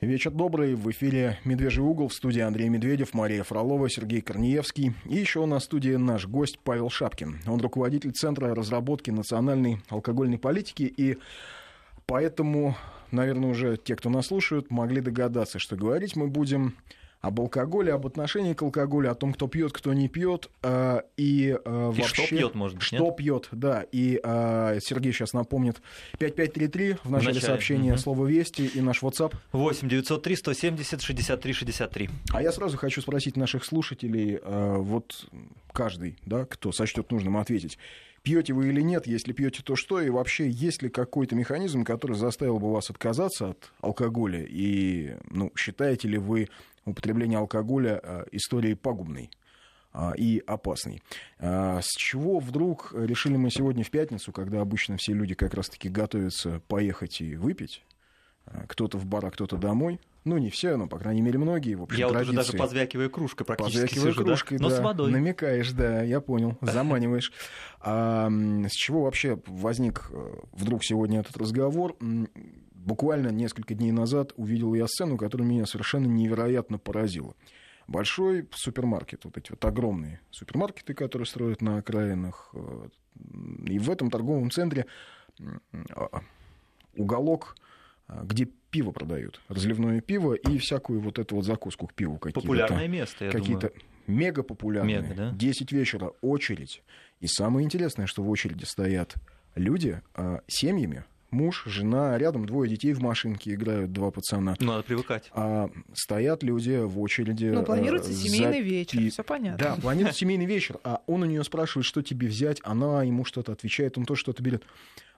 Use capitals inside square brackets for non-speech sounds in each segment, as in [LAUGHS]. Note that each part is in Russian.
Вечер добрый. В эфире «Медвежий угол» в студии Андрей Медведев, Мария Фролова, Сергей Корнеевский. И еще в студии наш гость Павел Шапкин. Он руководитель Центра разработки национальной алкогольной политики. И поэтому, наверное, уже те, кто нас слушают, могли догадаться, что говорить мы будем об алкоголе, об отношении к алкоголю, о том, кто пьет, кто не пьет, э, и, э, И вообще... что пьет, может быть, Что нет? пьет, да. И э, Сергей сейчас напомнит 5533 в начале, начале, сообщения мгм. слово «Вести» и наш WhatsApp. 8 903 170 63 63. А я сразу хочу спросить наших слушателей, э, вот каждый, да, кто сочтет нужным ответить, пьете вы или нет, если пьете, то что, и вообще есть ли какой-то механизм, который заставил бы вас отказаться от алкоголя, и ну, считаете ли вы употребление алкоголя э, историей пагубной? а, и опасной. А, С чего вдруг решили мы сегодня в пятницу, когда обычно все люди как раз-таки готовятся поехать и выпить, а, кто-то в бар, а кто-то домой, ну не все, но по крайней мере многие, в общем, Я вот уже традиции. даже позвякиваю кружкой практически Позвякивая сижу, да? кружкой, Но да. с водой. Намекаешь, да, я понял, [LAUGHS] заманиваешь. А, с чего вообще возник э, вдруг сегодня этот разговор? Буквально несколько дней назад увидел я сцену, которая меня совершенно невероятно поразила. Большой супермаркет, вот эти вот огромные супермаркеты, которые строят на окраинах. э, И в этом торговом центре а, уголок, а, где пиво продают, разливное пиво и всякую вот эту вот закуску к пиву какие-то. Популярное место, я какие-то думаю. мега популярные. Мега, да? 10 вечера, очередь. И самое интересное, что в очереди стоят люди а, семьями, муж, жена, рядом двое детей в машинке играют, два пацана. Надо привыкать. А стоят люди в очереди. Ну, планируется э, семейный за вечер, пи- все понятно. Да, планируется [LAUGHS] семейный вечер. А он у нее спрашивает, что тебе взять. Она ему что-то отвечает, он тоже что-то берет.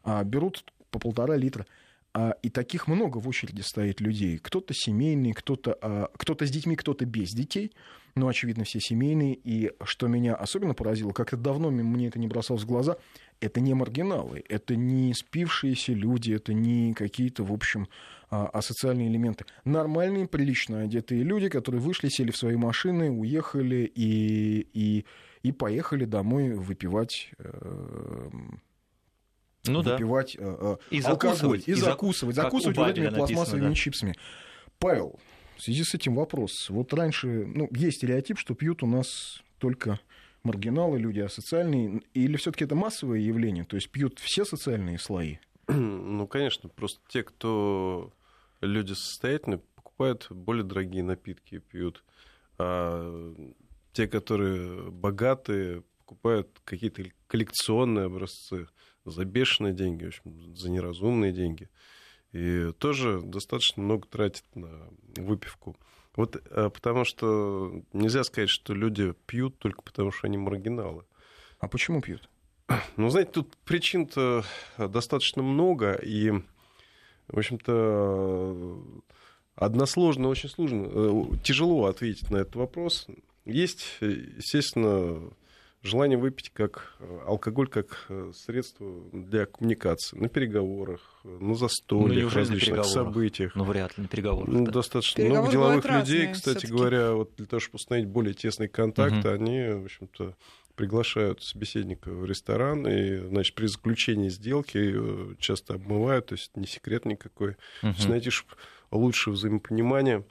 А, берут по полтора литра. А, и таких много в очереди стоит людей. Кто-то семейный, кто-то, а, кто-то с детьми, кто-то без детей. Ну, очевидно, все семейные. И что меня особенно поразило, как-то давно мне это не бросалось в глаза, это не маргиналы, это не спившиеся люди, это не какие-то, в общем, а, асоциальные элементы. Нормальные, прилично одетые люди, которые вышли, сели в свои машины, уехали и, и, и поехали домой выпивать э, Ну да. выпивать э, э, И алкоголь закусывать, и, и зак- закусывать, как закусывать вот этими пластмассовыми да. чипсами. Павел, в связи с этим вопрос. Вот раньше, ну, есть стереотип, что пьют у нас только маргиналы, люди асоциальные, или все-таки это массовое явление, то есть пьют все социальные слои? [CLEARS THROAT] Ну, конечно, просто те, кто люди состоятельные, покупают более дорогие напитки и пьют. А те, которые богатые, покупают какие-то коллекционные образцы за бешеные деньги, в общем, за неразумные деньги. И тоже достаточно много тратят на выпивку. Вот а, потому что нельзя сказать, что люди пьют только потому, что они маргиналы. А почему пьют? Ну, знаете, тут причин-то достаточно много, и, в общем-то, односложно, очень сложно, э, тяжело ответить на этот вопрос. Есть, э, естественно, желание выпить как э, алкоголь как э, средство для коммуникации на переговорах, на Ну, застольях, на различных событиях. Ну, вряд ли на переговорах. Ну, достаточно Переговоры много деловых людей, разные кстати всё-таки. говоря, вот для того, чтобы установить более тесный контакт, Мгм. они, в общем-то, приглашают собеседника в ресторан, и, значит, при заключении сделки часто обмывают, то есть не секрет никакой. То есть найти лучшее взаимопонимание.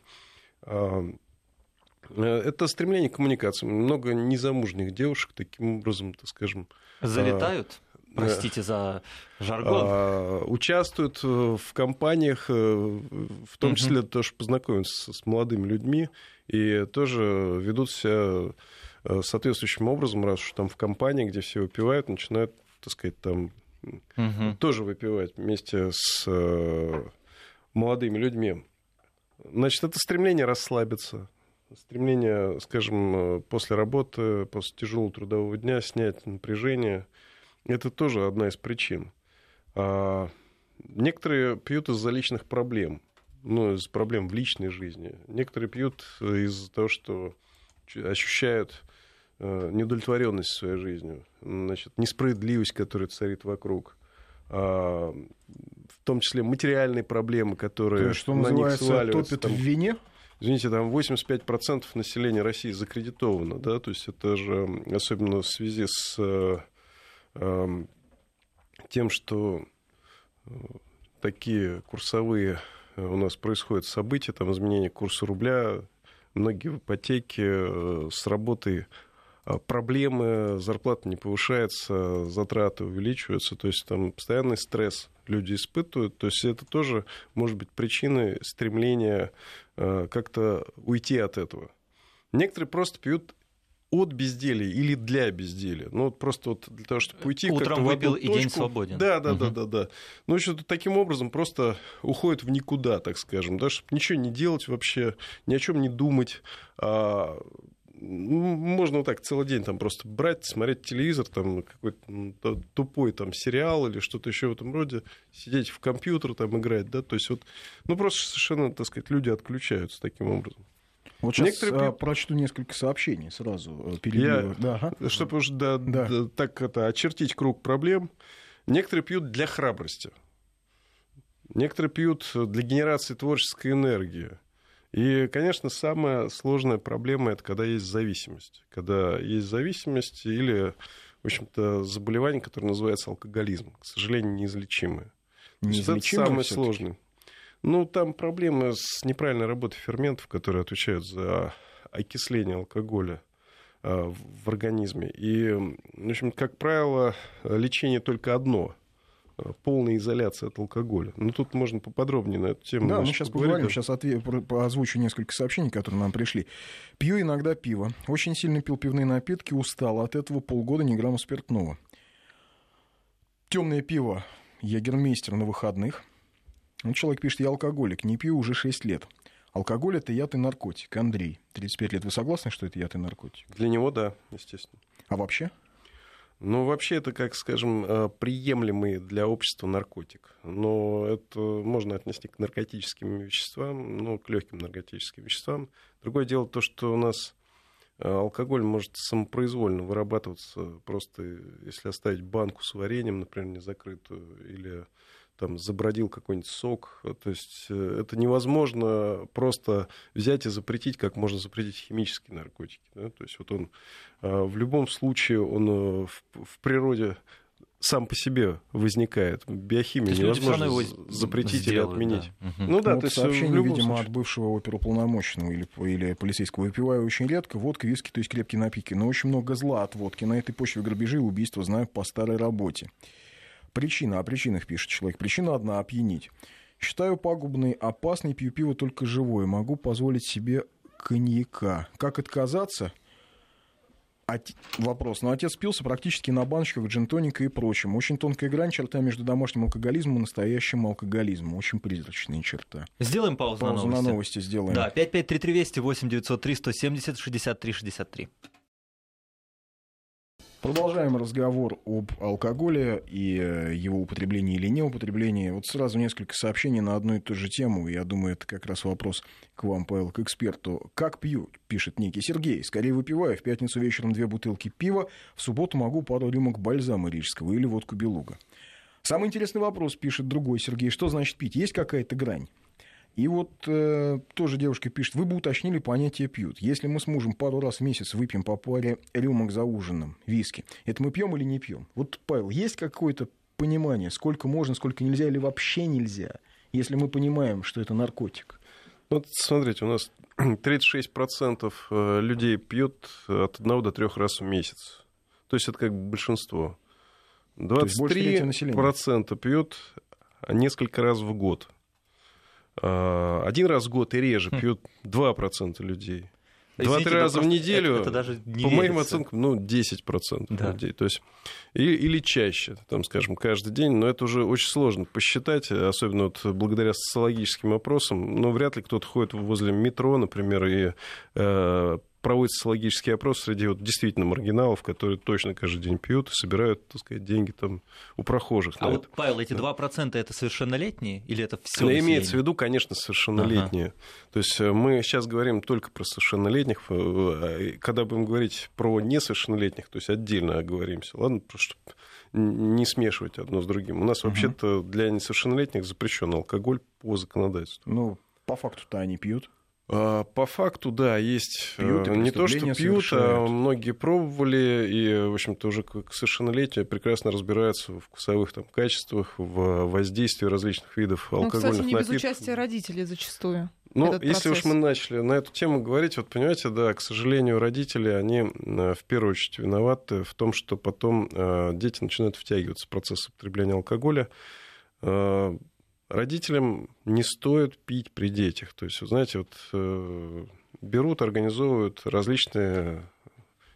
А, э, Это стремление к коммуникации. Много незамужних девушек таким образом, так скажем, Залетают? э, Простите за жаргон. а, участвуют э, в компаниях, э, в том числе тоже познакомиться с молодыми людьми и тоже ведут себя соответствующим образом, раз уж там в компании, где все выпивают, начинают, так сказать, там Мгм. тоже выпивать вместе с молодыми людьми. Значит, это стремление расслабиться, стремление, скажем, э, после работы, после тяжелого трудового дня снять напряжение. Это тоже одна из причин. А некоторые пьют из-за личных проблем, ну, из проблем в личной жизни. Некоторые пьют из-за того, что ощущают э, неудовлетворенность своей жизнью, значит, несправедливость, которая царит вокруг, а, в том числе материальные проблемы, То которые есть, что на них сваливаются. топит Там, в вине? Извините, там 85% населения России закредитовано, да, то есть это же особенно в связи с э, эм, тем, что э, такие курсовые у нас происходят события, там изменение курса рубля, многие в ипотеке, э, с работой проблемы, зарплата не повышается, затраты увеличиваются, то есть там постоянный стресс люди испытывают, то есть это тоже может быть причиной стремления э, как-то уйти от этого. Некоторые просто пьют от безделия или для безделия. Ну, вот просто вот для того, чтобы уйти Утром выпил, одну и точку. день свободен. Да, да, Мгм. да, да, да. Ну, что таким образом просто уходит в никуда, так скажем, да, чтобы ничего не делать вообще, ни о чем не думать. А, можно вот так целый день там просто брать, смотреть телевизор, там какой-то тупой там сериал или что-то еще в этом роде, сидеть в компьютер там играть, да, то есть вот, ну просто совершенно, так сказать, люди отключаются таким образом. Вот сейчас Некоторые пьют- прочту несколько сообщений сразу. э, перебью. Я- Да, ага. Чтобы уж да, Да. да, так это очертить круг проблем, некоторые пьют для храбрости, некоторые пьют для генерации творческой энергии. И, конечно, самая сложная проблема это когда есть зависимость. Когда есть зависимость или, в общем-то, заболевание, которое называется алкоголизм, к сожалению, неизлечимое. Есть это Неизлечимое самое сложное. Ну, там проблемы с неправильной работой ферментов, которые отвечают за окисление алкоголя а, в организме. И, в общем, как правило, лечение только одно полная изоляция от алкоголя. Ну, тут можно поподробнее на эту тему. Да, мы сейчас поговорить. поговорим, сейчас отве- озвучу несколько сообщений, которые нам пришли. Пью иногда пиво. Очень сильно пил пивные напитки, устал от этого полгода ни грамма спиртного. Темное пиво Ягермейстер на выходных. Ну, человек пишет, я алкоголик, не пью уже 6 лет. Алкоголь – это яд и наркотик. Андрей, 35 лет. Вы согласны, что это яд и наркотик? Для него, да, естественно. А вообще? Ну, вообще, это, как скажем, э, приемлемый для общества наркотик. Но это можно отнести к наркотическим веществам, ну, к легким наркотическим веществам. Другое дело то, что у нас э, алкоголь может самопроизвольно вырабатываться, просто если оставить банку с вареньем, например, не закрытую, или там забродил какой-нибудь сок. То есть э, это невозможно просто взять и запретить, как можно запретить химические наркотики. да. То есть вот он э, в любом случае он э, в, в природе сам по себе возникает. То Биохимию есть невозможно его запретить сделают, или отменить. да. Ну да, Вот то есть в сообщение, любом видимо, случае. от бывшего оперуполномоченного или, или полицейского. Выпиваю очень редко. Водка, виски, то есть крепкие напитки. Но очень много зла от водки. На этой почве грабежи и убийства знаю по старой работе. Причина. О причинах пишет человек. Причина одна – опьянить. Считаю пагубной, опасной, пью пиво только живое. Могу позволить себе коньяка. Как отказаться? Оте- Вопрос. Но отец пился практически на баночках джин-тоника и прочем. Очень тонкая грань, черта между домашним алкоголизмом и настоящим алкоголизмом. Очень призрачная черта. Сделаем паузу, Паузу на на новости. новости сделаем. Да, 553320 8 903 170 63 63. Продолжаем разговор об алкоголе и э, его употреблении или неупотреблении. Вот сразу несколько сообщений на одну и ту же тему. Я думаю, это как раз вопрос к вам, Павел, к эксперту. Как пью, пишет некий Сергей. Скорее выпиваю. В пятницу вечером две бутылки пива. В субботу могу пару рюмок бальзама рижского или водку белуга. Самый интересный вопрос, пишет другой Сергей. Что значит пить? Есть какая-то грань? И вот э, тоже девушка пишет, вы бы уточнили понятие пьют. Если мы с мужем пару раз в месяц выпьем по паре рюмок за ужином, виски, это мы пьем или не пьем? Вот, Павел, есть какое-то понимание, сколько можно, сколько нельзя или вообще нельзя, если мы понимаем, что это наркотик? Ну, Вот смотрите, у нас [CLEARS THROAT] 36% э, людей пьют от одного до трех раз в месяц. То есть это как большинство. есть больше трети населения. 23% пьют несколько раз в год. А, Один раз в год и реже Хм. пьют 2% людей. Два-три раза в неделю, это- это даже не по моим верится. оценкам, ну, 10% Да. людей. То есть, и- или чаще, там, скажем, каждый день. Но это уже очень сложно посчитать, особенно вот благодаря социологическим опросам. Но вряд ли кто-то ходит возле метро, например, и э, проводит социологический опрос среди вот действительно маргиналов, которые точно каждый день пьют и собирают, так сказать, деньги там у прохожих. А на вот, Павел, эти 2% это совершеннолетние или это все но имеется в виду, конечно, совершеннолетние. То есть э, мы сейчас говорим только про совершеннолетних. э, а Когда будем говорить про несовершеннолетних, то есть отдельно оговоримся, ладно, просто чтобы не смешивать одно с другим. У нас вообще-то для несовершеннолетних запрещен алкоголь по законодательству. Ну, по факту-то они пьют. А, По факту, да, есть Пьют э, не то, что пьют, а совершают. многие пробовали и, в общем-то, уже к совершеннолетию прекрасно разбираются в вкусовых там, качествах, в воздействии различных видов Ну, алкогольных кстати, не без напитков. участия родителей зачастую. Ну, этот если уж процесс. мы начали на эту тему говорить, вот понимаете, да, к сожалению, родители, они э, в первую очередь виноваты в том, что потом э, дети начинают втягиваться в процесс употребления алкоголя. Родителям не стоит пить при детях. То есть, вы знаете, вот э, берут, организовывают различные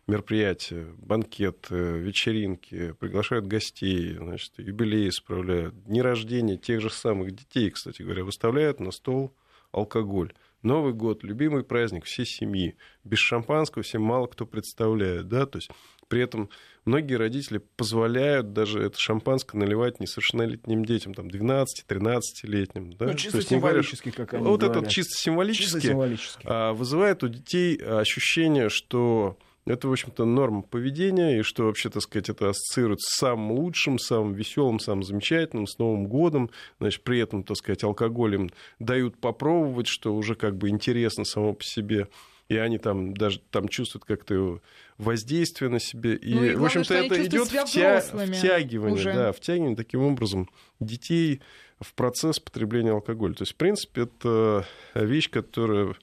мероприятия, банкеты, вечеринки, приглашают гостей, значит, юбилеи справляют, дни рождения тех же самых детей, кстати говоря, выставляют на стол алкоголь. Новый год, любимый праздник всей семьи. Без шампанского всем мало кто представляет, да, то есть при этом многие родители позволяют даже это шампанское наливать несовершеннолетним детям, там, 12-13-летним, да. Ну, То чисто есть не говоря, символически, как они вот говорят. вот чисто Чисто символически символически. а, вызывает у детей ощущение, что это, в общем-то, норма поведения, и что вообще, так сказать, это ассоциируется с самым лучшим, самым веселым, самым замечательным, с Новым годом. Значит, при этом, так сказать, алкоголь им дают попробовать, что уже как бы интересно само по себе. И они там даже там чувствуют как-то воздействие на себе. И, Ну и в главное, общем-то, что они это идет втя... втягивание, уже. да, втягивание таким образом детей в процесс потребления алкоголя. То есть, в принципе, это вещь, которая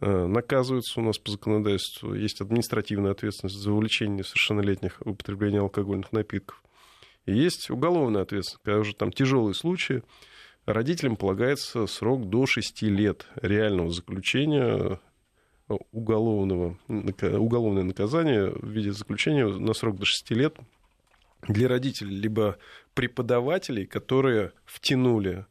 э, наказывается у нас по законодательству. Есть административная ответственность за увлечение несовершеннолетних в употребление алкогольных напитков. И есть уголовная ответственность, когда уже там тяжелые случаи. Родителям полагается срок до 6 лет реального заключения уголовного, нака- уголовное наказание в виде заключения на срок до 6 лет для родителей, либо преподавателей, которые втянули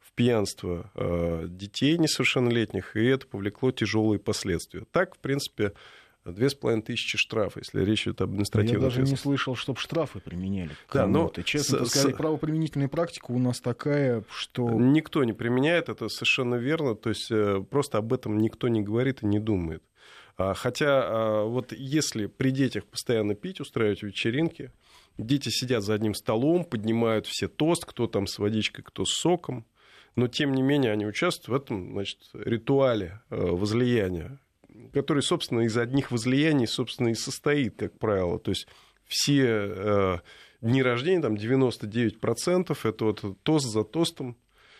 в пьянство э, детей несовершеннолетних, и это повлекло тяжелые последствия. Так, в принципе, тысячи штрафов, если речь идет об Я административной даже не слышал, чтобы штрафы применяли. Да, но кому-то. Честно с- сказать, с- правоприменительная практика у нас такая, что... Никто не применяет, это совершенно верно. То есть э, просто об этом никто не говорит и не думает. А, Хотя а, вот если при детях постоянно пить, устраивать вечеринки, дети сидят за одним столом, поднимают все тост, кто там с водичкой, кто с соком, но тем не менее они участвуют в этом значит, ритуале э, возлияния, который, собственно, из одних возлияний, собственно, и состоит, как правило. То есть все э, дни рождения, там 99% это вот тост за тостом,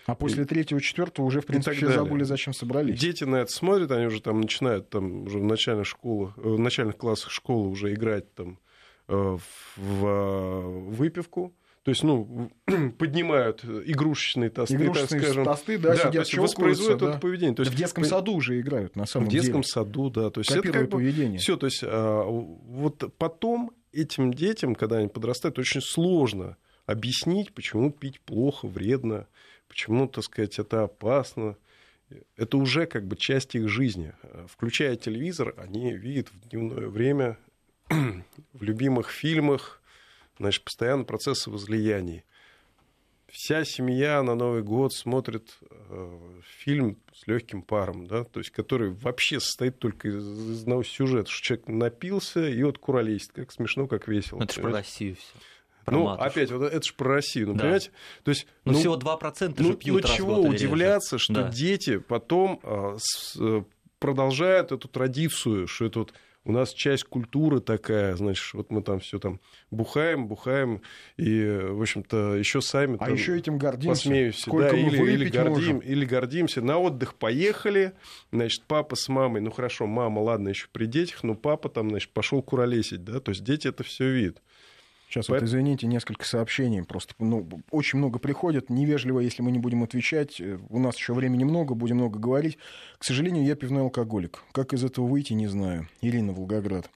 А после третьего, четвертого уже, в принципе, забыли, зачем собрались. Дети на это смотрят, они уже там начинают там уже в начальных школах, э, в начальных классах школы уже играть там э, в, выпивку. То есть, ну, [CLEARS THROAT] поднимают игрушечные тосты, Игрушечные так скажем. тосты, да, то сидят, есть щелкаются, воспроизводят да. это поведение. То Да есть, в детском саду уже играют, на самом в детском деле. саду, да. То есть это Копируя как бы поведение. все, то есть а, вот потом этим детям, когда они подрастают, очень сложно объяснить, почему пить плохо, вредно, почему, так сказать, это опасно. Это уже как бы часть их жизни. Включая телевизор, они видят в дневное время [CLEARS THROAT] в любимых фильмах, значит, постоянно процессы возлияний. Вся семья на Новый год смотрит э, фильм с легким паром, да, то есть который вообще состоит только из, из одного сюжета, что человек напился и вот куролесит, как смешно, как весело. Ну, это же про? Россию все. Ну, опять, вот это же про Россию, ну, Да. понимаете? То есть, Ну, всего 2% ну, же пьют ну, раз в чего или реже. удивляться, что Да. дети потом а, с- э, продолжают эту традицию, что это вот у нас часть культуры такая, значит, вот мы там все там бухаем, бухаем, и, в общем-то, еще сами А там еще этим гордимся. посмеюсь, Сколько да, мы или, или, гордим, можем. или гордимся. На отдых поехали, значит, папа с мамой, ну хорошо, мама, ладно, еще при детях, но папа там, значит, пошел куролесить, да, то есть дети это все видят. Сейчас Поэт- вот, извините, несколько сообщений. Просто ну, очень много приходит. Невежливо, если мы не будем отвечать. Э, У нас еще времени много, будем много говорить. К сожалению, я пивной алкоголик. Как из этого выйти, не знаю. Ирина Волгоград.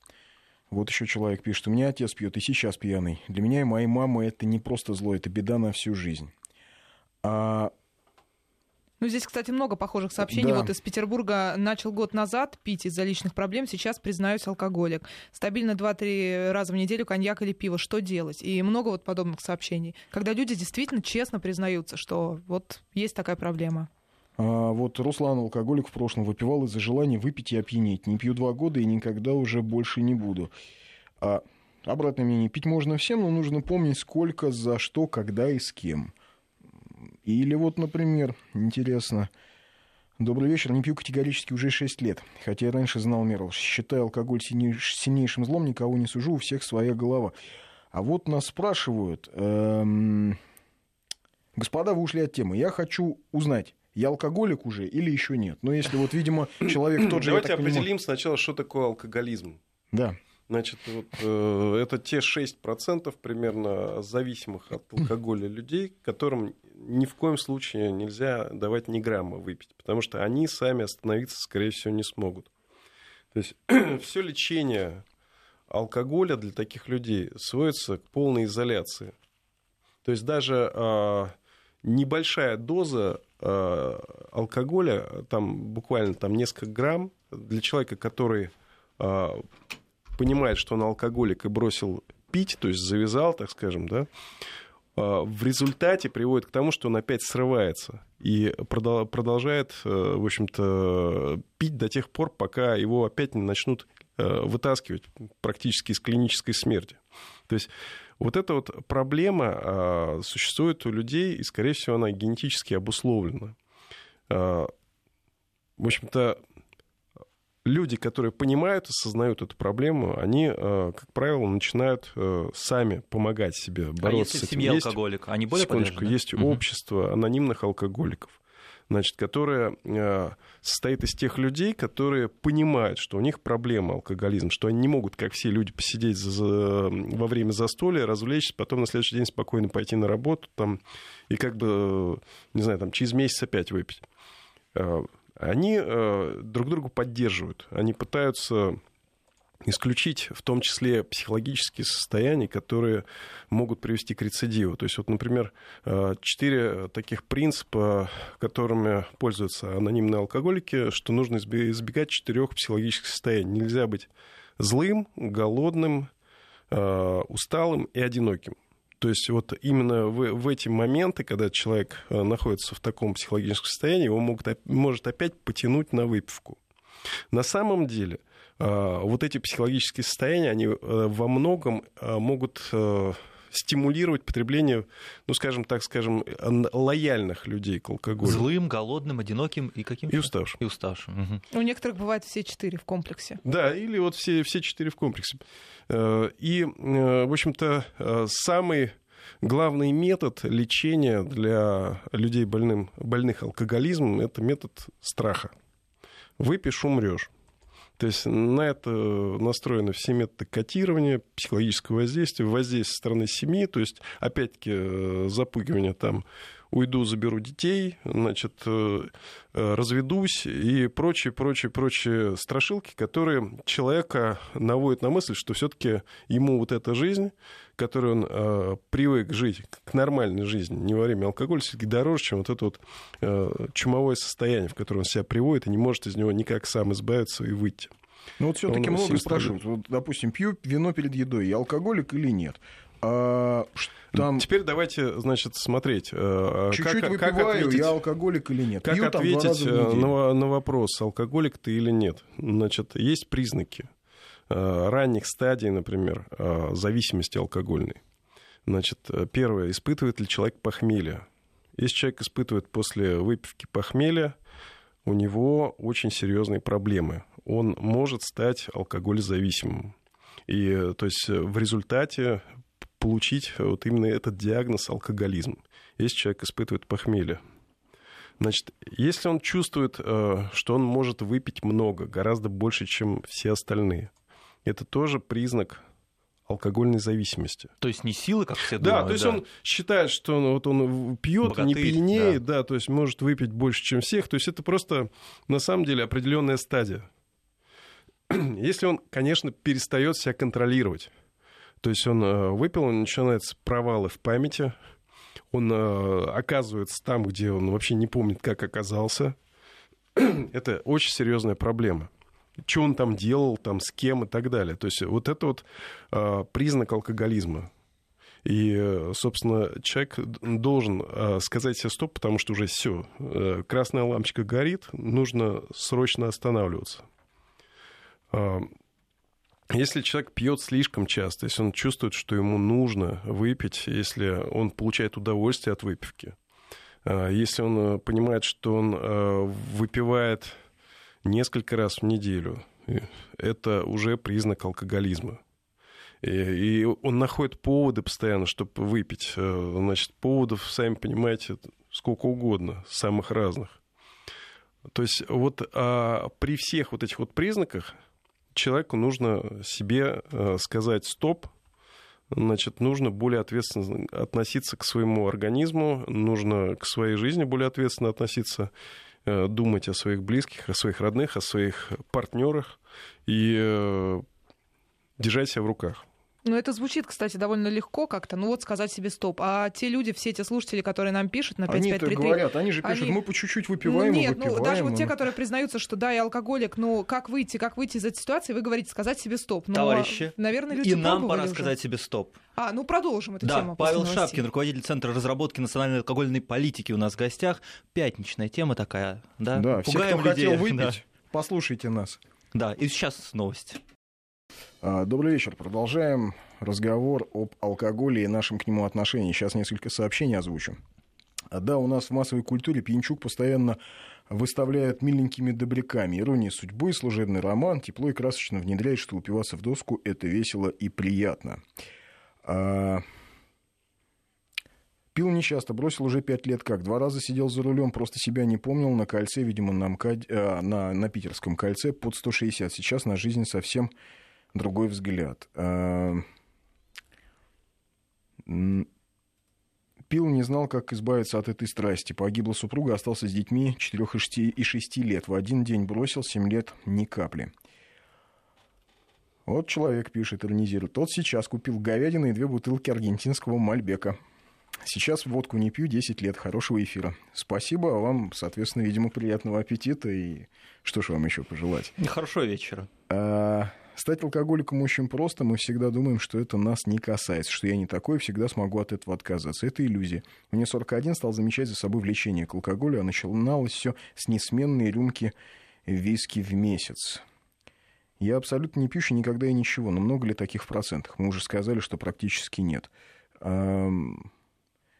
Вот еще человек пишет. У меня отец пьет и сейчас пьяный. Для меня и моей мамы это не просто зло, это беда на всю жизнь. А Ну, здесь, кстати, много похожих сообщений. Да. Вот из Петербурга начал год назад пить из-за личных проблем, сейчас, признаюсь, алкоголик. Стабильно 2-3 раза в неделю коньяк или пиво. Что делать? И много вот подобных сообщений. Когда люди действительно честно признаются, что вот есть такая проблема. А вот Руслан, алкоголик в прошлом, выпивал из-за желания выпить и опьянеть. Не пью два года и никогда уже больше не буду. А обратное мнение. Пить можно всем, но нужно помнить, сколько, за что, когда и с кем. Или вот, например, интересно, Добрый вечер. Не пью категорически уже 6 лет. Хотя я раньше знал меру. Считаю алкоголь сильнейш- сильнейшим злом, никого не сужу, у всех своя голова. А вот нас спрашивают, эм, господа, вы ушли от темы. Я хочу узнать, я алкоголик уже или еще нет? Но если вот, видимо, человек тот же... Давайте так понимаю- определим сначала, что такое алкоголизм. Да. Значит, вот, э, это те 6% примерно зависимых от [CLEARS THROAT] алкоголя людей, которым ни в коем случае нельзя давать ни грамма выпить, потому что они сами остановиться, скорее всего, не смогут. То есть [CLEARS THROAT] все лечение алкоголя для таких людей сводится к полной изоляции. То есть даже э, небольшая доза э, алкоголя, там буквально там несколько грамм, для человека, который э, понимает, что он алкоголик и бросил пить, то есть завязал, так скажем, да, в результате приводит к тому, что он опять срывается и продол- продолжает, э, в общем-то, пить до тех пор, пока его опять не начнут э, вытаскивать практически из клинической смерти. То есть вот эта вот проблема существует у людей, и, скорее всего, она генетически обусловлена. В общем-то, люди, которые понимают, осознают эту проблему, они, э, как правило, начинают э, сами помогать себе А бороться если с этим. семье Есть- алкоголик, они более Секундочку, подвержены? есть Мгм. общество анонимных алкоголиков, значит, которое э, состоит из тех людей, которые понимают, что у них проблема алкоголизм, что они не могут, как все люди, посидеть за- во время застолья, развлечься, потом на следующий день спокойно пойти на работу там, и как бы, не знаю, там, через месяц опять выпить. Они э, друг друга поддерживают, они пытаются исключить в том числе психологические состояния, которые могут привести к рецидиву. То есть, вот, например, э, четыре таких принципа, которыми пользуются анонимные алкоголики, что нужно избе- избегать четырех психологических состояний. Нельзя быть злым, голодным, э, усталым и одиноким. То есть вот именно в, в эти моменты, когда человек э, находится в таком психологическом состоянии, его могут, может опять потянуть на выпивку. На самом деле э, вот эти психологические состояния, они э, во многом могут стимулировать потребление, ну, скажем так, скажем, лояльных людей к алкоголю. Злым, голодным, одиноким и каким? И уставшим. И уставшим. мгм. У некоторых бывает все четыре в комплексе. Да, или вот все, все четыре в комплексе. Э, И, э, в общем-то, э, самый главный метод лечения для людей больным, больных алкоголизмом – это метод страха. Выпьешь, умрешь. То есть на это настроены все методы котирования, психологического воздействия, воздействия со стороны семьи, то есть, опять-таки, э, запугивание там уйду, заберу детей, значит, э, э, разведусь и прочие, прочие, прочие страшилки, которые человека наводят на мысль, что все-таки ему вот эта жизнь, которую он э, привык жить, к нормальной жизни, не во время алкоголя, все-таки дороже, чем вот это вот э, чумовое состояние, в которое он себя приводит и не может из него никак сам избавиться и выйти. Ну вот все-таки много спрашивают. Вот, допустим, пью вино перед едой, я алкоголик или нет? А, там Теперь давайте, значит, смотреть, э, чуть-чуть как, как выпиваю, ответить, я алкоголик или нет? как Пью ответить э, на, на вопрос, алкоголик ты или нет. Значит, есть признаки э, ранних стадий, например, зависимости алкогольной. Значит, первое, испытывает ли человек похмелье. Если человек испытывает после выпивки похмелье, у него очень серьезные проблемы. Он может стать алкоголезависимым. И, то есть, в результате получить вот именно этот диагноз алкоголизм, если человек испытывает похмелье. Значит, если он чувствует, э, что он может выпить много, гораздо больше, чем все остальные, это тоже признак алкогольной зависимости. То есть не силы, как все Да, думают. то есть он считает, что он, вот он пьет, не пьянеет, да. то есть может выпить больше, чем всех. То есть это просто на самом деле определенная стадия. [CLEARS THROAT] Если он, конечно, перестает себя контролировать, то есть он э, выпил, он начинается провалы в памяти, он э, оказывается там, где он вообще не помнит, как оказался. [CLEARS THROAT] Это очень серьезная проблема. Что он там делал, там, с кем и так далее. То есть вот это вот э, признак алкоголизма. И, собственно, человек должен сказать себе стоп, потому что уже все, красная лампочка горит, нужно срочно останавливаться. Если человек пьет слишком часто, если он чувствует, что ему нужно выпить, если он получает удовольствие от выпивки, А, если он понимает, что он выпивает несколько раз в неделю, это уже признак алкоголизма. И он находит поводы постоянно, чтобы выпить. Значит, поводов, сами понимаете, сколько угодно, самых разных. То есть вот а, при всех вот этих вот признаках человеку нужно себе а, сказать стоп, значит, нужно более ответственно относиться к своему организму, нужно к своей жизни более ответственно относиться, а, думать о своих близких, о своих родных, о своих партнерах и а, держать себя в руках. Ну, это звучит, кстати, довольно легко как-то. Ну, вот сказать себе стоп. А те люди, все эти слушатели, которые нам пишут на 5533... Они говорят, они же пишут, они... мы по чуть-чуть выпиваем Нет, выпиваем, ну, даже вот те, которые признаются, что да, я алкоголик, ну, как выйти, как выйти из этой ситуации, вы говорите, сказать себе стоп. Ну, Товарищи, наверное, люди и нам пора уже. сказать себе стоп. А, ну, продолжим эту да, тему. Павел Шапкин, руководитель Центра разработки национальной алкогольной политики у нас в гостях. Пятничная тема такая, да? Да, Пугаем все, кто людей. хотел выпить, да. послушайте нас. Да, и сейчас новость. А, добрый вечер. Продолжаем разговор об алкоголе и нашем к нему отношении. Сейчас несколько сообщений озвучу. Да, у нас в массовой культуре пьянчук постоянно выставляет миленькими добряками. Ирония судьбы, служебный роман, тепло и красочно внедряет, что упиваться в доску – это весело и приятно. А... Пил нечасто, бросил уже пять лет как. Два раза сидел за рулем, просто себя не помнил. На кольце, видимо, на, МКАД... а, на, на питерском кольце под 160. Сейчас на жизнь совсем другой взгляд. А... Пил не знал, как избавиться от этой страсти. Погибла супруга, остался с детьми 4 и 6 лет. В один день бросил, 7 лет ни капли. Вот человек пишет, иронизирует. Тот сейчас купил говядины и две бутылки аргентинского мальбека. Сейчас водку не пью 10 лет. Хорошего эфира. Спасибо, а вам, соответственно, видимо, приятного аппетита. И что ж вам еще пожелать? Хорошего вечера. А, Стать алкоголиком очень просто. Мы всегда думаем, что это нас не касается, что я не такой, всегда смогу от этого отказаться. Это иллюзия. Мне 41 стал замечать за собой влечение к алкоголю, а начиналось все с несменной рюмки виски в месяц. Я абсолютно не пью никогда и ничего, но много ли таких в процентах? Мы уже сказали, что практически нет.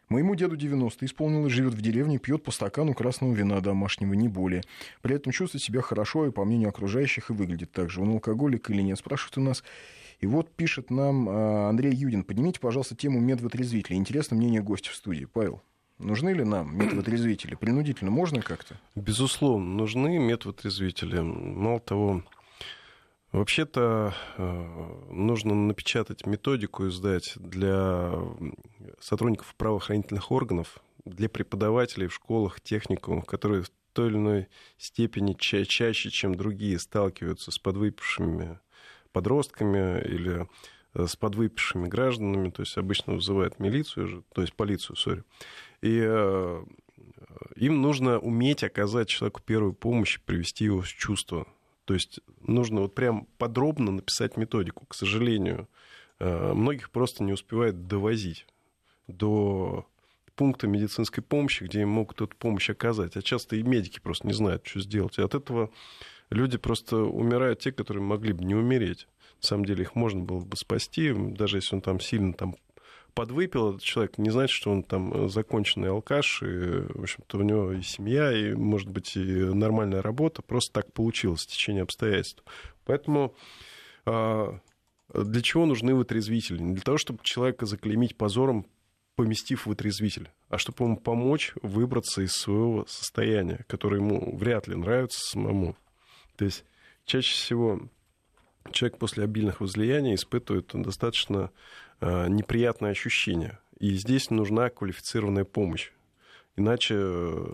Моему деду 90 исполнилось, живет в деревне, пьет по стакану красного вина домашнего, не более. При этом чувствует себя хорошо и, по мнению окружающих, и выглядит так же. Он алкоголик или нет, спрашивает у нас. И вот пишет нам а, Андрей Юдин. Поднимите, пожалуйста, тему медвотрезвителей. Интересно мнение гостя в студии. Павел. Нужны ли нам [CLEARS THROAT] медвотрезвители? Принудительно можно как-то? Безусловно, нужны медвотрезвители. Мало того, Вообще-то э, нужно напечатать методику и сдать для сотрудников правоохранительных органов, для преподавателей в школах, техникумах, которые в той или иной степени ча- чаще, чем другие, сталкиваются с подвыпившими подростками или э, с подвыпившими гражданами, то есть обычно вызывают милицию, то есть полицию, сори. И э, им нужно уметь оказать человеку первую помощь, привести его в чувство то есть нужно вот прям подробно написать методику. К сожалению, э, многих просто не успевают довозить до пункта медицинской помощи, где им могут эту помощь оказать. А часто и медики просто не знают, что сделать. И от этого люди просто умирают, те, которые могли бы не умереть. На самом деле их можно было бы спасти, даже если он там сильно там подвыпил этот человек, не значит, что он там э, законченный алкаш, и, в общем-то, у него и семья, и, может быть, и нормальная работа, просто так получилось, в течение обстоятельств. Поэтому а, для чего нужны вытрезвители? Не для того, чтобы человека заклеймить позором, поместив в вытрезвитель, а чтобы ему помочь выбраться из своего состояния, которое ему вряд ли нравится самому. То есть чаще всего человек после обильных возлияний испытывает достаточно неприятное ощущение. И здесь нужна квалифицированная помощь. Иначе э,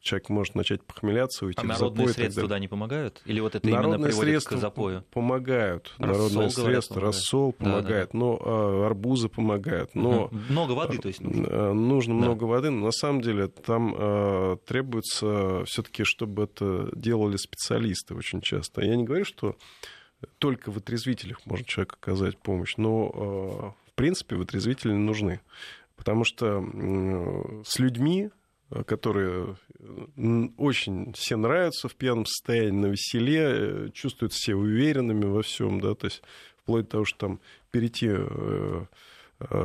человек может начать похмеляться, уйти а в народные запой. средства туда не помогают? Или вот это народные именно приводит средства к запою? помогают. Рассол, народные говорят, средства, помогает. рассол помогает, да, да. но а, арбузы помогают. Но, много воды, то есть нужно? Э, нужно да. много воды, но на самом деле там а, требуется все-таки, чтобы это делали специалисты очень часто. Я не говорю, что только в отрезвителях может человек оказать помощь, но, э, в принципе, вытрезвители нужны. Потому что с людьми, которые очень все нравятся в пьяном состоянии, на веселе, э, чувствуют себя уверенными во всем, да, то есть вплоть до того, что там перейти э, э,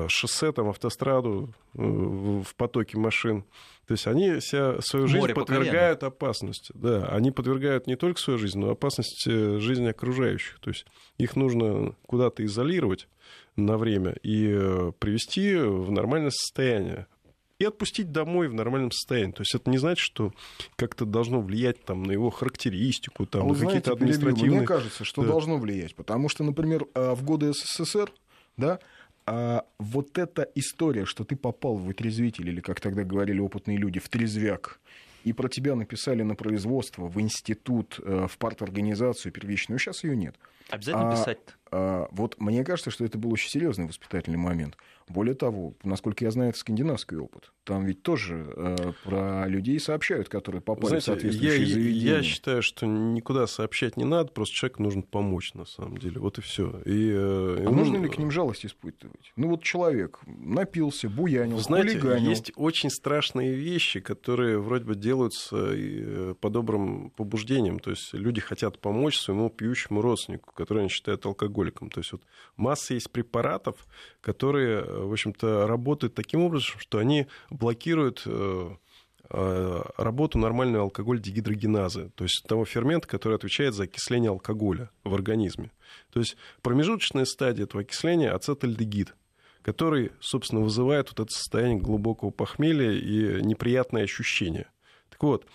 шоссе, там, автостраду, э, в потоке машин. То есть они себя, свою жизнь Море по подвергают опасности. Да, они подвергают не только свою жизнь, но и опасности жизни окружающих. То есть их нужно куда-то изолировать на время и э, привести в нормальное состояние и отпустить домой в нормальном состоянии. То есть это не значит, что как-то должно влиять там, на его характеристику, там, А на какие-то перебью, административные... Мне кажется, что Да. должно влиять. Потому что, например, в годы СССР, да, а, вот эта история, что ты попал в вытрезвитель, или, как тогда говорили опытные люди, в трезвяк, и про тебя написали на производство, в институт, э, в парторганизацию первичную, сейчас ее нет. Обязательно А, писать. А, Вот мне кажется, что это был очень серьезный воспитательный момент. Более того, насколько я знаю, это скандинавский опыт. Там ведь тоже э, про людей сообщают, которые попали в Знаете, я, соответствующие заведения. я считаю, что никуда сообщать не надо, просто человеку нужно помочь, на самом деле. Вот и все. И, э, А нужно ли к ним жалость испытывать? Ну вот человек напился, буянил, знаете, хулиганил. есть очень страшные вещи, которые вроде бы делаются э, по добрым побуждениям. То есть люди хотят помочь своему пьющему родственнику, который они считают алкоголиком. То есть вот масса есть препаратов, которые, э, в общем-то, работают таким образом, что они блокируют э, э, работу нормальной алкоголь-дегидрогеназы, то есть того фермента, который отвечает за окисление алкоголя в организме. То есть промежуточная стадия этого окисления – ацетальдегид, который, собственно, вызывает вот это состояние глубокого похмелья и неприятные ощущения. Так вот,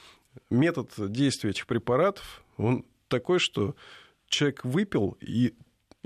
метод действия этих препаратов, он такой, что человек выпил, и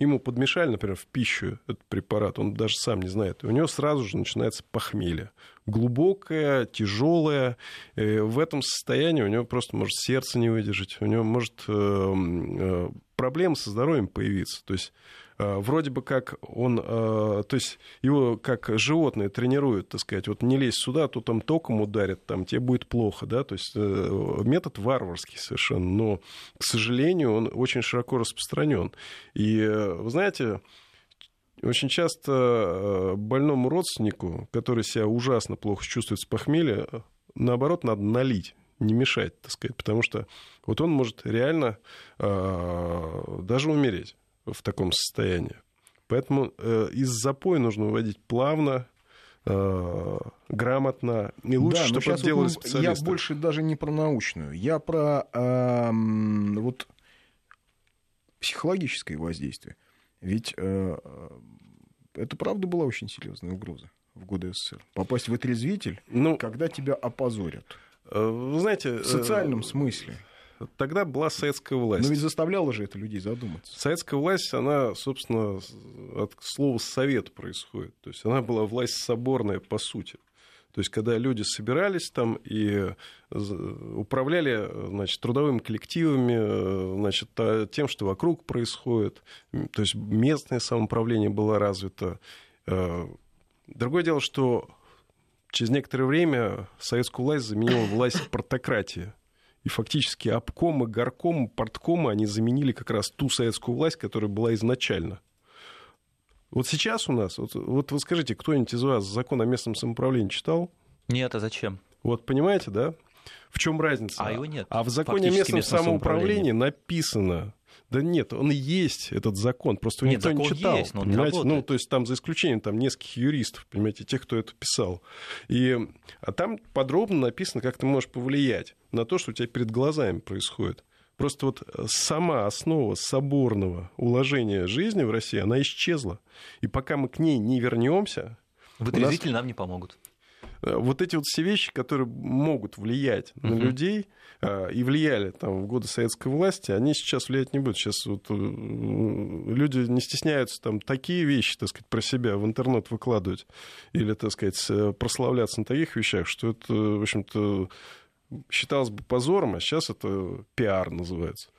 ему подмешали, например, в пищу этот препарат, он даже сам не знает, у него сразу же начинается похмелье. Глубокое, тяжелое. И в этом состоянии у него просто может сердце не выдержать, у него может э, э, проблемы со здоровьем появиться. То есть э, вроде бы как он, э, то есть его как животное тренируют, так сказать, вот не лезь сюда, а то там током ударят, там тебе будет плохо, да, то есть э, метод варварский совершенно, но, к сожалению, он очень широко распространен. И, э, вы знаете, очень часто э, больному родственнику, который себя ужасно плохо чувствует с похмелья, э, наоборот, надо налить, не мешать, так сказать, потому что вот он может реально э, даже умереть в таком состоянии. Поэтому э, из запоя нужно выводить плавно, э, грамотно, и лучше, Да, чтобы это делали вот мы- специалисты. Я больше даже не про научную, я про эм, вот психологическое воздействие. Ведь э, это правда была очень серьезная угроза в годы СССР. Попасть в отрезвитель, Ну, когда тебя опозорят. э, вы знаете... В социальном э, смысле. Тогда была советская власть. Но ведь заставляло же это людей задуматься. Советская власть, она, собственно, от слова «совет» происходит. То есть она была власть соборная по сути. То есть когда люди собирались там и управляли значит, трудовыми коллективами, значит, тем, что вокруг происходит. То есть местное самоуправление было развито. Э, Другое дело, что через некоторое время советскую власть заменила власть [COUGHS] портократии. И фактически обкомы, горкомы, порткомы, они заменили как раз ту советскую власть, которая была изначально. Вот сейчас у нас, вот, вот вы скажите, кто-нибудь из вас закон о местном самоуправлении читал? Нет, а зачем? Вот понимаете, да? В чем разница? А его нет. А в законе о местном самоуправлении написано. Да нет, он и есть, этот закон, просто Нет, никто не закон читал. есть, но он не понимаете? работает. ну, то есть там за исключением там нескольких юристов, понимаете, тех, кто это писал. И, а там подробно написано, как ты можешь повлиять на то, что у тебя перед глазами происходит. Просто вот сама основа соборного уложения жизни в России, она исчезла. И пока мы к ней не вернемся, Вытрезвители нам не помогут. Э, вот эти вот все вещи, которые могут влиять на Мгм. людей э, и влияли там в годы советской власти, они сейчас влиять не будут. Сейчас вот э, люди не стесняются там такие вещи, так сказать, про себя в интернет выкладывать или, так сказать, прославляться на таких вещах, что это, в общем-то, считалось бы позором, а сейчас это пиар называется.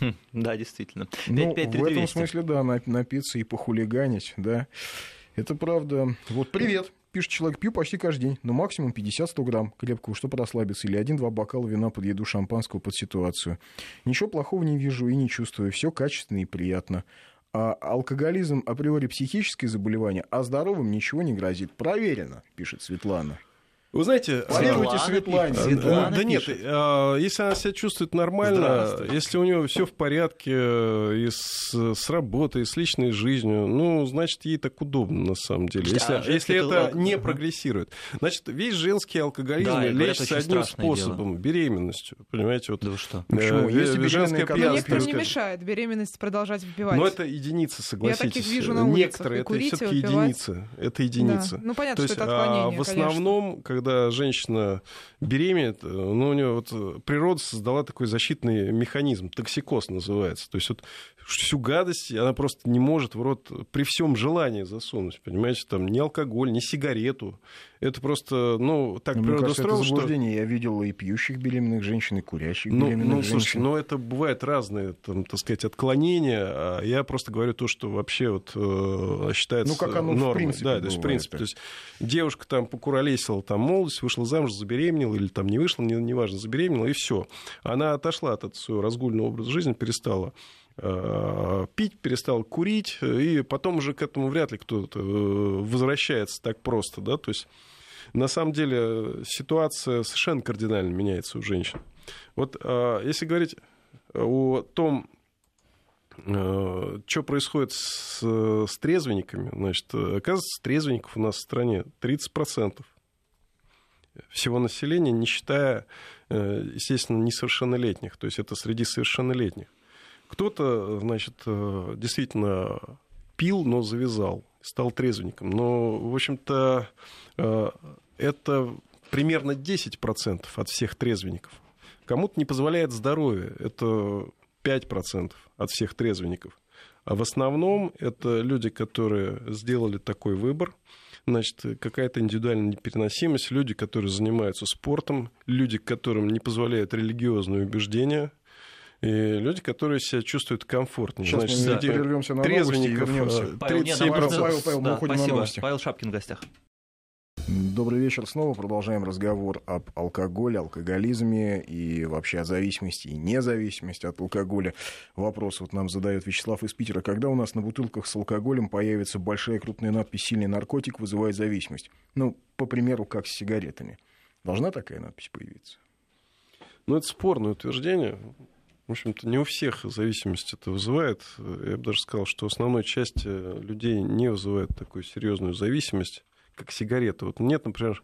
Хм, Да, действительно. Ну, 5-5-3-200. в этом смысле, да, на- напиться и похулиганить, да. Это правда. Вот, привет, пишет человек, пью почти каждый день, но максимум 50-100 грамм крепкого, чтобы расслабиться, или один-два бокала вина под еду шампанского под ситуацию. Ничего плохого не вижу и не чувствую, все качественно и приятно. А алкоголизм априори психическое заболевание, а здоровым ничего не грозит. Проверено, пишет Светлана. Вы знаете, Светлана Светлане. А, Светлана да нет, пишет. а, если она себя чувствует нормально, если у нее все в порядке э, и с, с работой, и с личной жизнью, ну, значит, ей так удобно на самом деле. Если, а если это алко- не прогрессирует. Значит, весь женский алкоголизм Да, лечится одним способом беременностью. Понимаете, вот Да вы что? э, Почему? ве- Есть и беременные, женское которые- Но Я некоторым не пьянство. мешает беременность продолжать выпивать. Но это единицы, согласитесь. таких вижу на улицах. Некоторые, И это все-таки единицы. Это единицы. Да. Ну, понятно, То что есть, это а, отклонение, в конечно. основном, когда женщина беременеет, э, ну, у нее вот э, природа создала такой защитный механизм, токсикоз называется. То есть вот всю гадость она просто не может в рот при всем желании засунуть, понимаете, там ни алкоголь, ни сигарету. Это просто, ну, так Ну, природа кажется, это устроила, что... заблуждение. Я видел и пьющих беременных женщин, и курящих Ну, беременных ну, женщин. слушайте, ну это бывает разные, там, так сказать, отклонения. А я просто говорю то, что вообще вот э, считается Ну, как оно в нормой. принципе да, то есть, в принципе, то есть девушка там покуролесила, там молодость, вышла замуж, забеременела или там не вышла, не- неважно, забеременела, и все. Она отошла от своего разгульного образа жизни, перестала э, пить, перестала курить, и потом уже к этому вряд ли кто-то э, возвращается так просто, да, то есть на самом деле ситуация совершенно кардинально меняется у женщин. Вот э, если говорить о том, что происходит с, с трезвенниками, значит, оказывается, трезвенников у нас в стране 30% всего населения, не считая, э, естественно, несовершеннолетних, то есть это среди совершеннолетних. Кто-то, значит, э, действительно пил, но завязал, стал трезвенником. Но, в общем-то, э, это примерно 10% от всех трезвенников. Кому-то не позволяет здоровье, это 5% от всех трезвенников. А в основном это люди, которые сделали такой выбор, значит, какая-то индивидуальная непереносимость, люди, которые занимаются спортом, люди, которым не позволяют религиозные убеждения, и люди, которые себя чувствуют комфортнее. Сейчас Значит, мы среди прервемся на новости и трезвенников вернемся. э, Павел, нет, 37%. нам просто- Павел, Павел, мы да, уходим на спасибо. новости. Павел Шапкин в гостях. Добрый вечер. Снова продолжаем разговор об алкоголе, алкоголизме и вообще о зависимости и независимости от алкоголя. Вопрос вот нам задает Вячеслав из Питера. Когда у нас на бутылках с алкоголем появится большая крупная надпись «Сильный наркотик вызывает зависимость»? Ну, по примеру, как с сигаретами. Должна такая надпись появиться? Ну, это спорное утверждение. В общем-то, не у всех зависимость это вызывает. Я бы даже сказал, что основной части людей не вызывает такую серьезную зависимость, как сигареты. Вот нет, например,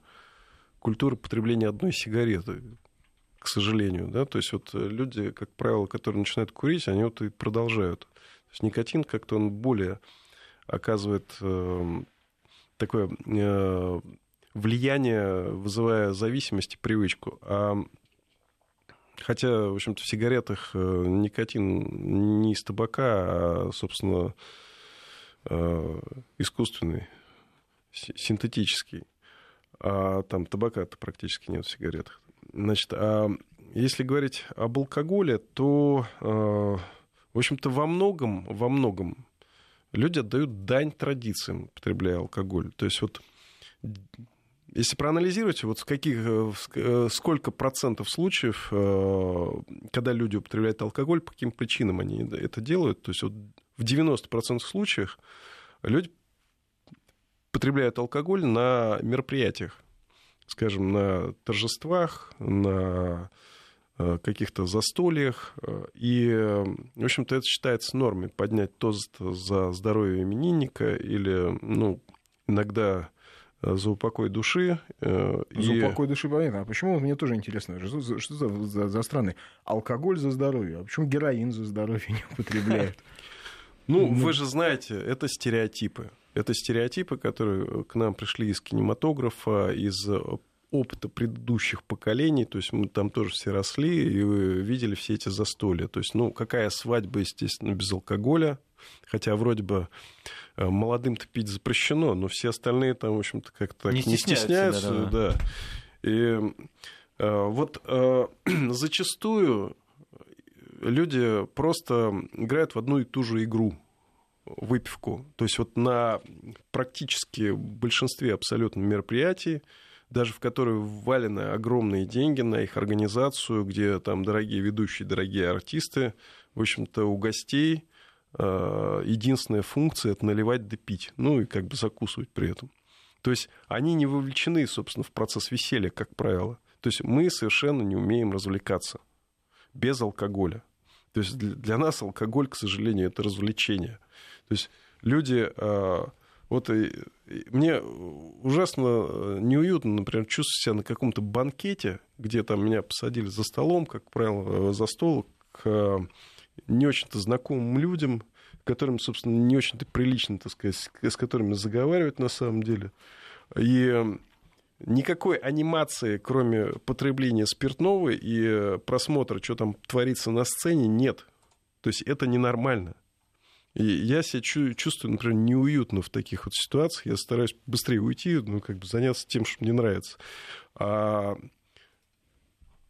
культуры потребления одной сигареты, к сожалению. Да? То есть вот люди, как правило, которые начинают курить, они вот и продолжают. То есть никотин как-то он более оказывает э, такое э, влияние, вызывая зависимость и привычку. А Хотя, в общем-то, в сигаретах э, никотин не из табака, а, собственно, э, искусственный, синтетический. А там табака-то практически нет в сигаретах. Значит, а если говорить об алкоголе, то, э, в общем-то, во многом, во многом люди отдают дань традициям, потребляя алкоголь. То есть вот если проанализировать, вот в каких, э, э, сколько процентов случаев, э, когда люди употребляют алкоголь, по каким причинам они это делают, то есть вот в 90% случаев люди потребляют алкоголь на мероприятиях, скажем, на торжествах, на э, каких-то застольях. И, э, в общем-то, это считается нормой. Поднять тост за здоровье именинника или, ну, иногда э, за упокой души. За и- упокой души понятно. А почему, мне тоже интересно, что, за- что за, за, за страны? Алкоголь за здоровье. А почему героин за здоровье не употребляют? Ну, Ну. вы же знаете, это стереотипы. Это стереотипы, которые к нам пришли из кинематографа, из опыта предыдущих поколений. То есть мы там тоже все росли и видели все эти застолья. То есть, ну, какая свадьба, естественно, без алкоголя. Хотя вроде бы э, молодым-то пить запрещено, но все остальные там, в общем-то, как-то Не не стесняются, стесняются. да-да-да. да. И э, вот э, [CLEARS THROAT] зачастую люди просто играют в одну и ту же игру выпивку. То есть вот на практически большинстве абсолютно мероприятий, даже в которые ввалены огромные деньги на их организацию, где там дорогие ведущие, дорогие артисты, в общем-то, у гостей э, единственная функция – это наливать да пить, ну и как бы закусывать при этом. То есть они не вовлечены, собственно, в процесс веселья, как правило. То есть мы совершенно не умеем развлекаться без алкоголя. То есть для нас алкоголь, к сожалению, это развлечение. То есть люди... А, вот мне ужасно неуютно, например, чувствовать себя на каком-то банкете, где там меня посадили за столом, как правило, за стол к не очень-то знакомым людям, которым, собственно, не очень-то прилично, так сказать, с которыми заговаривать на самом деле. И никакой анимации, кроме потребления спиртного и просмотра, что там творится на сцене, нет. То есть это ненормально. И я себя чувствую, например, неуютно в таких вот ситуациях. Я стараюсь быстрее уйти, ну, как бы заняться тем, что мне нравится. А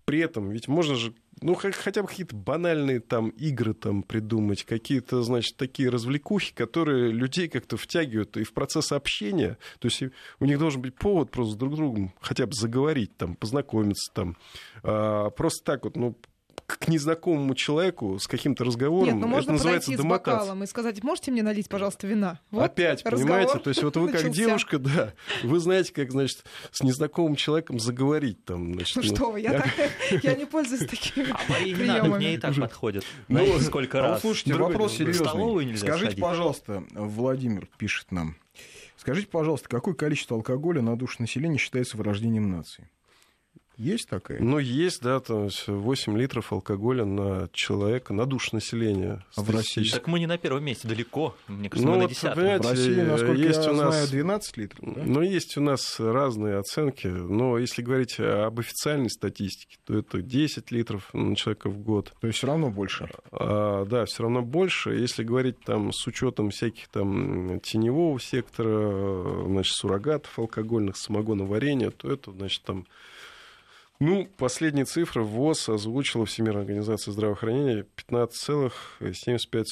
при этом ведь можно же ну, хотя бы какие-то банальные там игры там придумать, какие-то, значит, такие развлекухи, которые людей как-то втягивают и в процесс общения. То есть у них должен быть повод просто друг с другом хотя бы заговорить, там, познакомиться, там. А, просто так вот, ну, к незнакомому человеку с каким-то разговором. Нет, ну можно это называется подойти с бокалом и сказать, можете мне налить, пожалуйста, вина? Вот Опять, понимаете? То есть вот вы как девушка, да, вы знаете, как, значит, с незнакомым человеком заговорить там. Значит, ну, ну что вы, я, так, [LAUGHS] я не пользуюсь такими А мои мне и так подходят. Ну, сколько раз. Слушайте, вопрос серьезный. Скажите, пожалуйста, Владимир пишет нам. Скажите, пожалуйста, какое количество алкоголя на душу населения считается вырождением нации? Есть такая? Ну, есть, да, то есть 8 литров алкоголя на человека, на душу населения. А в России? Так мы не на первом месте, далеко. Мне кажется, ну, мы вот, на десятом. В России, насколько есть я у нас, знаю, 12 литров. Да? Ну, есть у нас разные оценки, но если говорить об официальной статистике, то это 10 литров на человека в год. То есть все равно больше? А, да, все равно больше. Если говорить там с учетом всяких там теневого сектора, значит, суррогатов алкогольных, самогоноварения, то это, значит, там ну, последние цифры ВОЗ озвучила Всемирная организация здравоохранения 15,75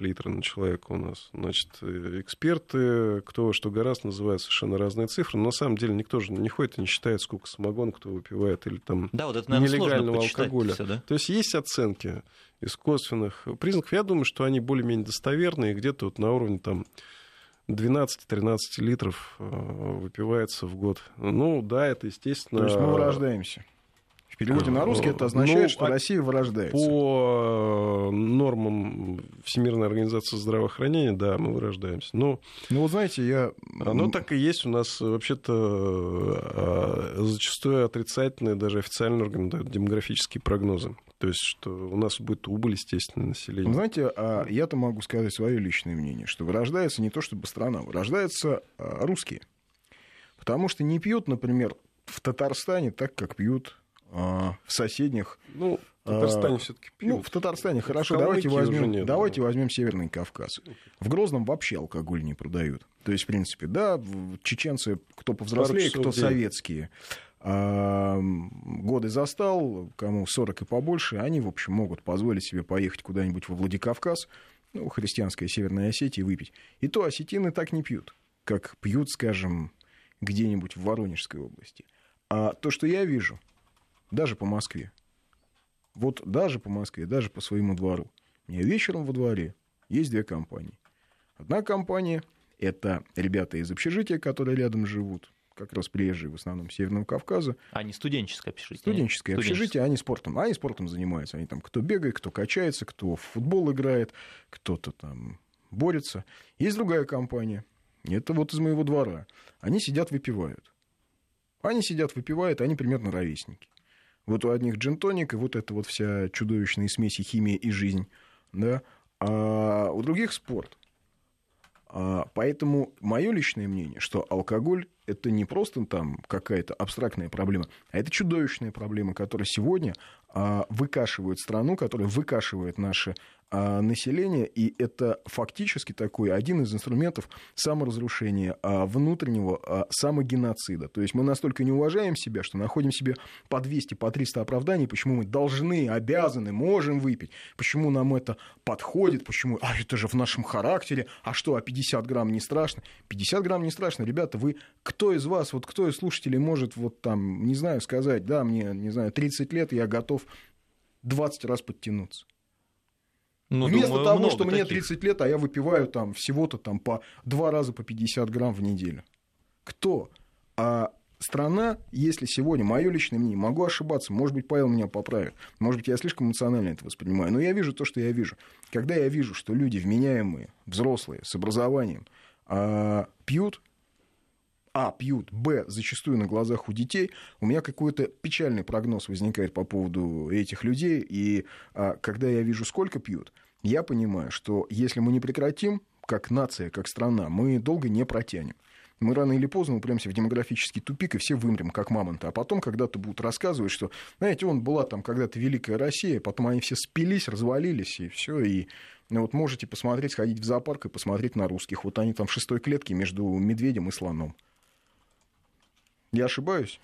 литра на человека у нас. Значит, эксперты, кто что гораздо, называют совершенно разные цифры, но на самом деле никто же не ходит и не считает, сколько самогон кто выпивает или там да, вот это, наверное, нелегального алкоголя. Все, да? То есть есть оценки из косвенных признаков. Я думаю, что они более-менее достоверные, где-то вот на уровне там 12-13 литров э, выпивается в год. Ну да, это естественно... То есть мы вырождаемся. Переводе на русский это означает, ну, что а Россия вырождается. По э, нормам Всемирной организации здравоохранения, да, мы вырождаемся. Но, ну, вот знаете, я... Оно так и есть. У нас вообще-то э, зачастую отрицательные, даже официальные органы дают демографические прогнозы. То есть, что у нас будет убыль, естественно, населения. Знаете, а я-то могу сказать свое личное мнение, что вырождается не то чтобы страна, вырождаются а, русские. Потому что не пьют, например, в Татарстане так, как пьют а, в соседних. Ну, в Татарстане все-таки пьют. Ну, в Татарстане хорошо. Давайте возьмем, нет, давайте да. возьмем Северный Кавказ. В Грозном вообще алкоголь не продают. То есть, в принципе, да, чеченцы, кто повзрослее, кто советские годы застал, кому 40 и побольше, они, в общем, могут позволить себе поехать куда-нибудь во Владикавказ, ну, христианская Северная Осетия, выпить. И то осетины так не пьют, как пьют, скажем, где-нибудь в Воронежской области. А то, что я вижу, даже по Москве, вот даже по Москве, даже по своему двору, мне вечером во дворе есть две компании. Одна компания – это ребята из общежития, которые рядом живут, как раз приезжие в основном Северного Кавказа. А не студенческое общежитие? Студенческое, общежитие, они спортом. Они спортом занимаются. Они там кто бегает, кто качается, кто в футбол играет, кто-то там борется. Есть другая компания. Это вот из моего двора. Они сидят, выпивают. Они сидят, выпивают, они примерно ровесники. Вот у одних джентоник, и вот это вот вся чудовищная смесь и химия и жизнь. Да? А у других спорт. А, поэтому мое личное мнение, что алкоголь это не просто там какая-то абстрактная проблема, а это чудовищная проблема, которая сегодня а, выкашивает страну, которая выкашивает наше а, население, и это фактически такой один из инструментов саморазрушения а, внутреннего самогеноцида. То есть мы настолько не уважаем себя, что находим себе по 200, по 300 оправданий, почему мы должны, обязаны, можем выпить, почему нам это подходит, почему, а это же в нашем характере, а что, а 50 грамм не страшно? 50 грамм не страшно, ребята, вы, кто из вас, вот кто из слушателей может вот там, не знаю, сказать, да, мне, не знаю, 30 лет, я готов 20 раз подтянуться. Ну, Вместо думаю, того, что таких. мне 30 лет, а я выпиваю там всего-то там по два раза по 50 грамм в неделю. Кто? А страна, если сегодня, мое личное мнение, могу ошибаться, может быть, Павел меня поправит, может быть, я слишком эмоционально это воспринимаю, но я вижу то, что я вижу. Когда я вижу, что люди вменяемые, взрослые, с образованием, а, пьют, а, пьют, б, зачастую на глазах у детей, у меня какой-то печальный прогноз возникает по поводу этих людей, и а, когда я вижу, сколько пьют, я понимаю, что если мы не прекратим, как нация, как страна, мы долго не протянем мы рано или поздно упремся в демографический тупик, и все вымрем, как мамонты. А потом когда-то будут рассказывать, что, знаете, он была там когда-то Великая Россия, потом они все спились, развалились, и все, и ну, вот можете посмотреть, сходить в зоопарк и посмотреть на русских. Вот они там в шестой клетке между медведем и слоном. Я ошибаюсь?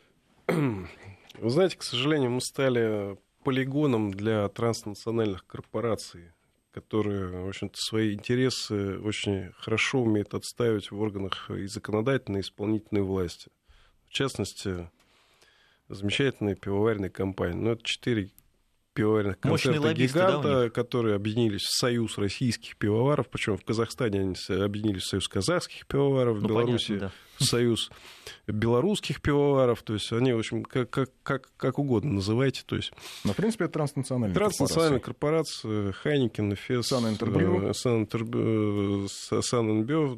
[CLEARS THROAT] Вы знаете, к сожалению, мы стали полигоном для транснациональных корпораций которые, в общем-то, свои интересы очень хорошо умеют отстаивать в органах и законодательной, и исполнительной власти. В частности, замечательные пивоваренные компании. Ну, это четыре пивоваренных концерта гиганта, да, которые объединились в Союз российских пивоваров, причем в Казахстане они объединились в Союз казахских пивоваров, в ну, Беларуси понятно, да. в Союз белорусских пивоваров, то есть они, в общем, как, как, как, как угодно называйте. То есть... Но, в принципе, это транснациональная Транснациональная корпорация, Хайникен, Эфес, Сан-Энбёв, Сан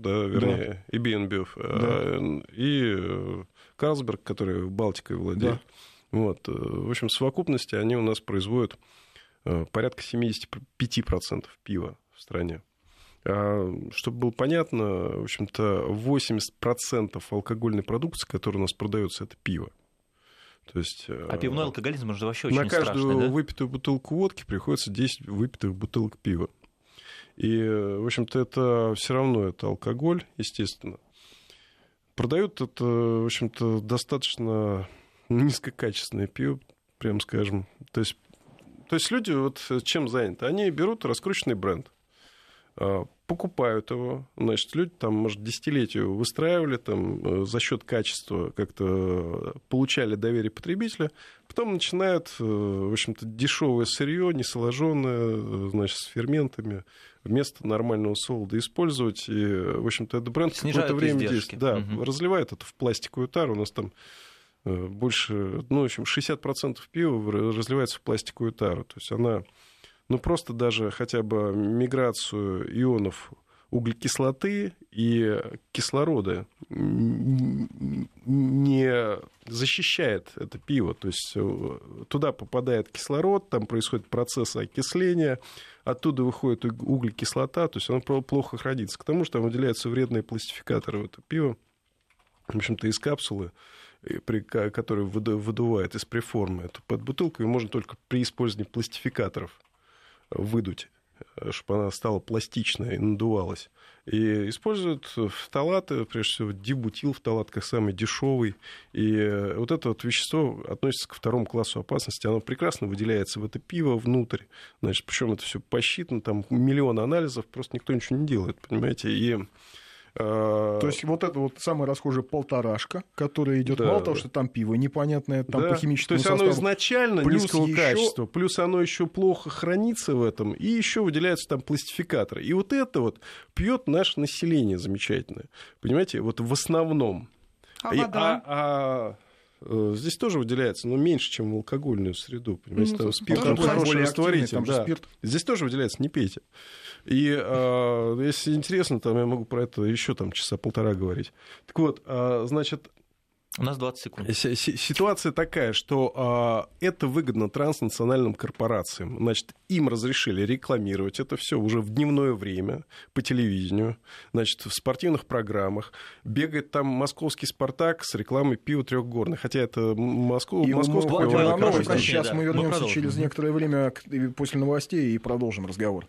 да, вернее, да. и Бенбёв, да. Э, и э, Карлсберг, который Балтикой владеет. Да. Вот. Э, в общем, в совокупности они у нас производят э, порядка 75% пива в стране. А, чтобы было понятно, в общем-то, 80% алкогольной продукции, которая у нас продается, это пиво. То есть, а пивной алкоголизм уже вообще очень На каждую страшный, да? выпитую бутылку водки приходится 10 выпитых бутылок пива. И, в общем-то, это все равно это алкоголь, естественно. Продают это, в общем-то, достаточно [LAUGHS] низкокачественное пиво, прям скажем. То есть, то есть люди вот чем заняты? Они берут раскрученный бренд, а, покупают его, значит, люди там, может, десятилетия выстраивали там э, за счет качества, как-то получали доверие потребителя, потом начинают, э, в общем-то, дешевое сырье, несоложенное, э, значит, с ферментами, вместо нормального солода использовать, и, в общем-то, этот бренд какое-то время действует. Да, угу. разливают это в пластиковую тару, у нас там больше, ну, в общем, 60% пива разливается в пластиковую тару. То есть она, ну, просто даже хотя бы миграцию ионов углекислоты и кислорода не защищает это пиво. То есть э, туда попадает кислород, там происходит процесс окисления, оттуда выходит углекислота, то есть оно плохо хранится. К тому же там выделяются вредные пластификаторы в это пиво, в общем-то, из капсулы при, который выдувает из преформы эту под бутылку, и можно только при использовании пластификаторов выдуть чтобы она стала пластичной и надувалась. И используют фталаты, прежде всего дибутил фталат как самый дешевый. И вот это вот вещество относится к второму классу опасности. Оно прекрасно выделяется в это пиво внутрь. Значит, причем это все посчитано, там миллион анализов, просто никто ничего не делает, понимаете. И то есть вот это вот самая расхожая полторашка, которая идет, да. мало того, что там пиво непонятное, там да. по химическому составу. То есть составу, оно изначально плюс низкого еще... качества, плюс оно еще плохо хранится в этом, и еще выделяются там пластификаторы. И вот это вот пьет наше население замечательное. Понимаете, вот в основном. А и, вода? А, а, здесь тоже выделяется, но меньше, чем в алкогольную среду. Понимаете, ну, там спирт там хороший растворитель. Да. Спирт. Здесь тоже выделяется, не пейте. И э, если интересно, там я могу про это еще там часа полтора говорить. Так вот, э, значит, у нас 20 секунд. Ситуация такая, что э, это выгодно транснациональным корпорациям. Значит, им разрешили рекламировать это все уже в дневное время по телевидению, значит, в спортивных программах. Бегает там московский «Спартак» с рекламой пива трехгорных. Хотя это Москва, и московский пиво. Сейчас да. мы вернемся через некоторое время после новостей и продолжим разговор.